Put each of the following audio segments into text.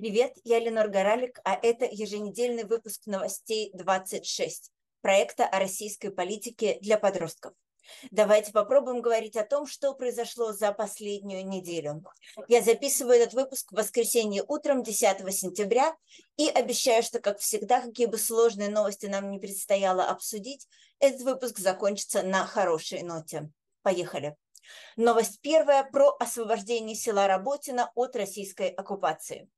Привет, я Ленор Горалик, а это еженедельный выпуск новостей 26 проекта о российской политике для подростков. Давайте попробуем говорить о том, что произошло за последнюю неделю. Я записываю этот выпуск в воскресенье утром 10 сентября и обещаю, что, как всегда, какие бы сложные новости нам не предстояло обсудить, этот выпуск закончится на хорошей ноте. Поехали. Новость первая про освобождение села Работина от российской оккупации.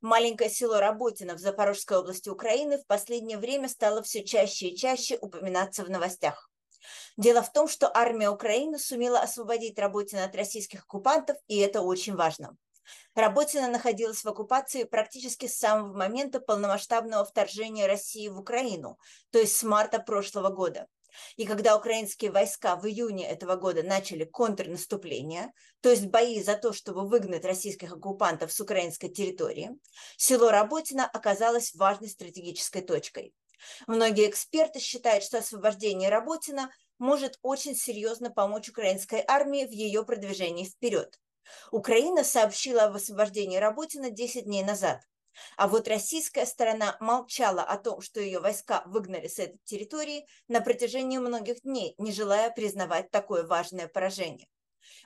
Маленькое село Работино в Запорожской области Украины в последнее время стало все чаще и чаще упоминаться в новостях. Дело в том, что армия Украины сумела освободить Работино от российских оккупантов, и это очень важно. Работина находилась в оккупации практически с самого момента полномасштабного вторжения России в Украину, то есть с марта прошлого года. И когда украинские войска в июне этого года начали контрнаступление, то есть бои за то, чтобы выгнать российских оккупантов с украинской территории, село Работино оказалось важной стратегической точкой. Многие эксперты считают, что освобождение Работина может очень серьезно помочь украинской армии в ее продвижении вперед. Украина сообщила об освобождении Работина 10 дней назад. А вот российская сторона молчала о том, что ее войска выгнали с этой территории на протяжении многих дней, не желая признавать такое важное поражение.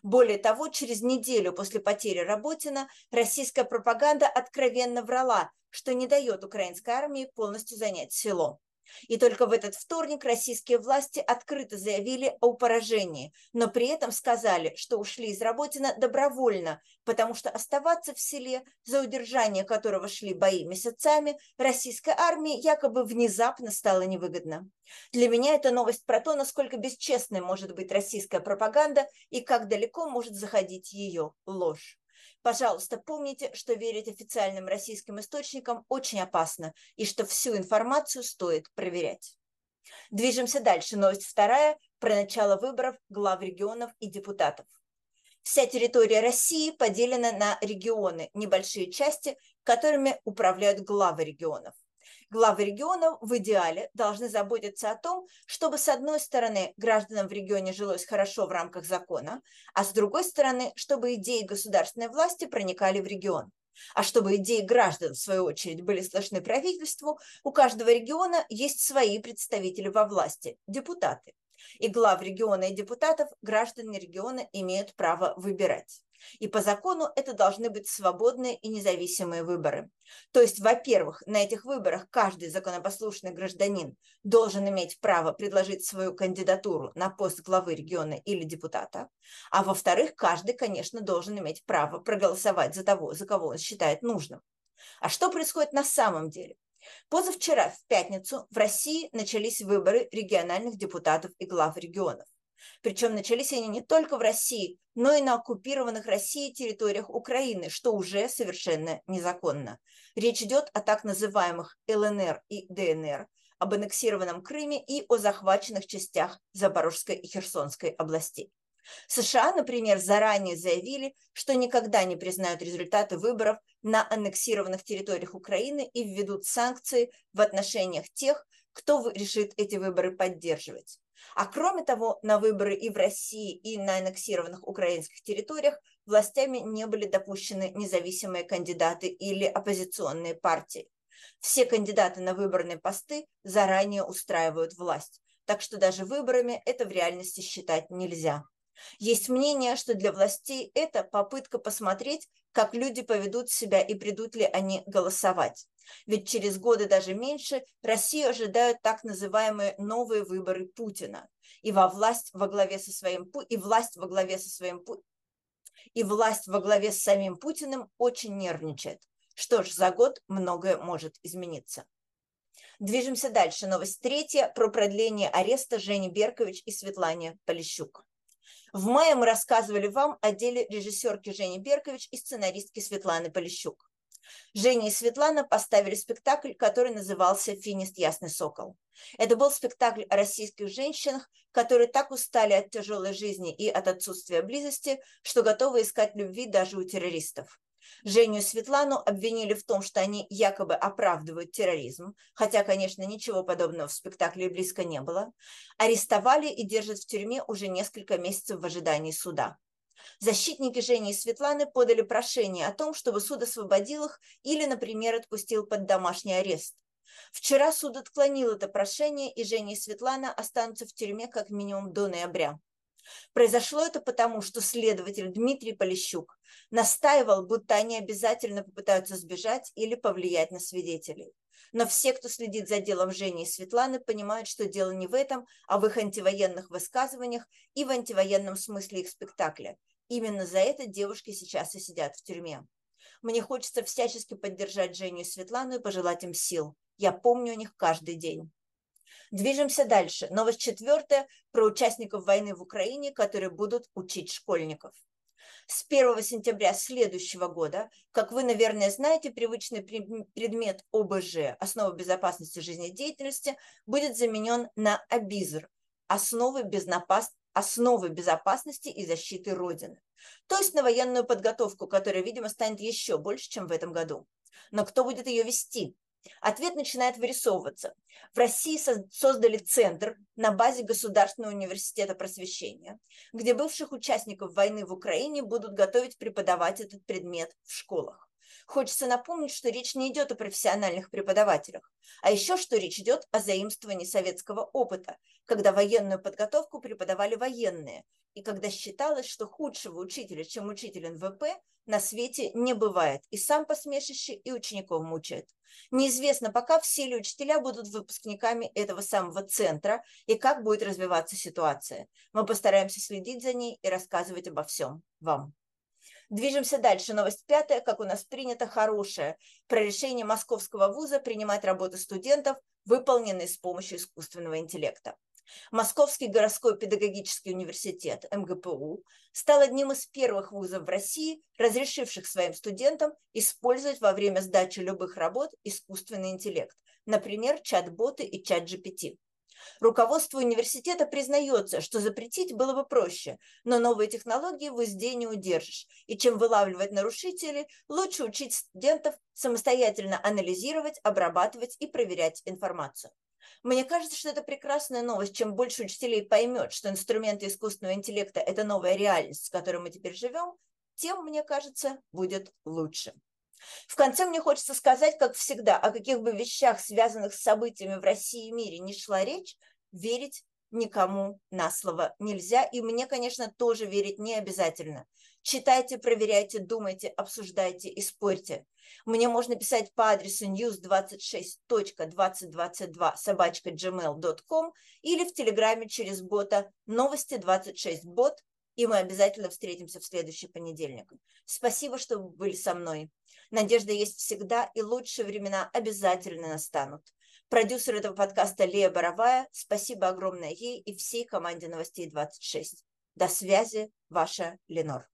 Более того, через неделю после потери Работина российская пропаганда откровенно врала, что не дает украинской армии полностью занять село. И только в этот вторник российские власти открыто заявили о поражении, но при этом сказали, что ушли из Работина добровольно, потому что оставаться в селе, за удержание которого шли бои месяцами, российской армии якобы внезапно стало невыгодно. Для меня это новость про то, насколько бесчестной может быть российская пропаганда и как далеко может заходить ее ложь. Пожалуйста, помните, что верить официальным российским источникам очень опасно и что всю информацию стоит проверять. Движемся дальше. Новость вторая про начало выборов глав регионов и депутатов. Вся территория России поделена на регионы, небольшие части, которыми управляют главы регионов главы регионов в идеале должны заботиться о том, чтобы с одной стороны гражданам в регионе жилось хорошо в рамках закона, а с другой стороны, чтобы идеи государственной власти проникали в регион. А чтобы идеи граждан, в свою очередь, были слышны правительству, у каждого региона есть свои представители во власти – депутаты. И глав региона и депутатов граждане региона имеют право выбирать. И по закону это должны быть свободные и независимые выборы. То есть, во-первых, на этих выборах каждый законопослушный гражданин должен иметь право предложить свою кандидатуру на пост главы региона или депутата. А во-вторых, каждый, конечно, должен иметь право проголосовать за того, за кого он считает нужным. А что происходит на самом деле? Позавчера, в пятницу, в России начались выборы региональных депутатов и глав регионов. Причем начались они не только в России, но и на оккупированных Россией территориях Украины, что уже совершенно незаконно. Речь идет о так называемых ЛНР и ДНР, об аннексированном Крыме и о захваченных частях Запорожской и Херсонской областей. США, например, заранее заявили, что никогда не признают результаты выборов на аннексированных территориях Украины и введут санкции в отношениях тех, кто решит эти выборы поддерживать. А кроме того, на выборы и в России, и на аннексированных украинских территориях властями не были допущены независимые кандидаты или оппозиционные партии. Все кандидаты на выборные посты заранее устраивают власть, так что даже выборами это в реальности считать нельзя. Есть мнение, что для властей это попытка посмотреть, как люди поведут себя и придут ли они голосовать. Ведь через годы даже меньше Россию ожидают так называемые новые выборы Путина. И во власть во главе со своим и власть во главе со своим и власть во главе с самим Путиным очень нервничает. Что ж, за год многое может измениться. Движемся дальше. Новость третья про продление ареста Жени Беркович и Светлане Полищук. В мае мы рассказывали вам о деле режиссерки Жени Беркович и сценаристки Светланы Полищук. Женя и Светлана поставили спектакль, который назывался «Финист Ясный Сокол». Это был спектакль о российских женщинах, которые так устали от тяжелой жизни и от отсутствия близости, что готовы искать любви даже у террористов. Женю и Светлану обвинили в том, что они якобы оправдывают терроризм, хотя, конечно, ничего подобного в спектакле близко не было. Арестовали и держат в тюрьме уже несколько месяцев в ожидании суда. Защитники Жени и Светланы подали прошение о том, чтобы суд освободил их или, например, отпустил под домашний арест. Вчера суд отклонил это прошение, и Женя и Светлана останутся в тюрьме как минимум до ноября. Произошло это потому, что следователь Дмитрий Полищук настаивал, будто они обязательно попытаются сбежать или повлиять на свидетелей. Но все, кто следит за делом Жени и Светланы, понимают, что дело не в этом, а в их антивоенных высказываниях и в антивоенном смысле их спектакля. Именно за это девушки сейчас и сидят в тюрьме. Мне хочется всячески поддержать Женю и Светлану и пожелать им сил. Я помню о них каждый день. Движемся дальше. Новость четвертая про участников войны в Украине, которые будут учить школьников. С 1 сентября следующего года, как вы, наверное, знаете, привычный предмет ОБЖ, основы безопасности жизнедеятельности, будет заменен на АБИЗР, основы, безопас... основы безопасности и защиты Родины. То есть на военную подготовку, которая, видимо, станет еще больше, чем в этом году. Но кто будет ее вести? Ответ начинает вырисовываться. В России создали центр на базе Государственного университета просвещения, где бывших участников войны в Украине будут готовить преподавать этот предмет в школах. Хочется напомнить, что речь не идет о профессиональных преподавателях, а еще что речь идет о заимствовании советского опыта, когда военную подготовку преподавали военные, и когда считалось, что худшего учителя, чем учитель НВП, на свете не бывает, и сам посмешище, и учеников мучает. Неизвестно пока, все ли учителя будут выпускниками этого самого центра, и как будет развиваться ситуация. Мы постараемся следить за ней и рассказывать обо всем вам. Движемся дальше. Новость пятая, как у нас принято, хорошая. Про решение Московского вуза принимать работу студентов, выполненные с помощью искусственного интеллекта. Московский городской педагогический университет МГПУ стал одним из первых вузов в России, разрешивших своим студентам использовать во время сдачи любых работ искусственный интеллект, например, чат-боты и чат-GPT. Руководство университета признается, что запретить было бы проще, но новые технологии в узде не удержишь. И чем вылавливать нарушителей, лучше учить студентов самостоятельно анализировать, обрабатывать и проверять информацию. Мне кажется, что это прекрасная новость. Чем больше учителей поймет, что инструменты искусственного интеллекта – это новая реальность, с которой мы теперь живем, тем, мне кажется, будет лучше. В конце мне хочется сказать, как всегда, о каких бы вещах, связанных с событиями в России и мире, не шла речь, верить никому на слово нельзя. И мне, конечно, тоже верить не обязательно. Читайте, проверяйте, думайте, обсуждайте и спорьте. Мне можно писать по адресу news26.2022 собачка gmail.com или в Телеграме через бота новости 26 бот, и мы обязательно встретимся в следующий понедельник. Спасибо, что вы были со мной. Надежда есть всегда, и лучшие времена обязательно настанут. Продюсер этого подкаста Лея Боровая. Спасибо огромное ей и всей команде новостей 26. До связи, ваша Ленор.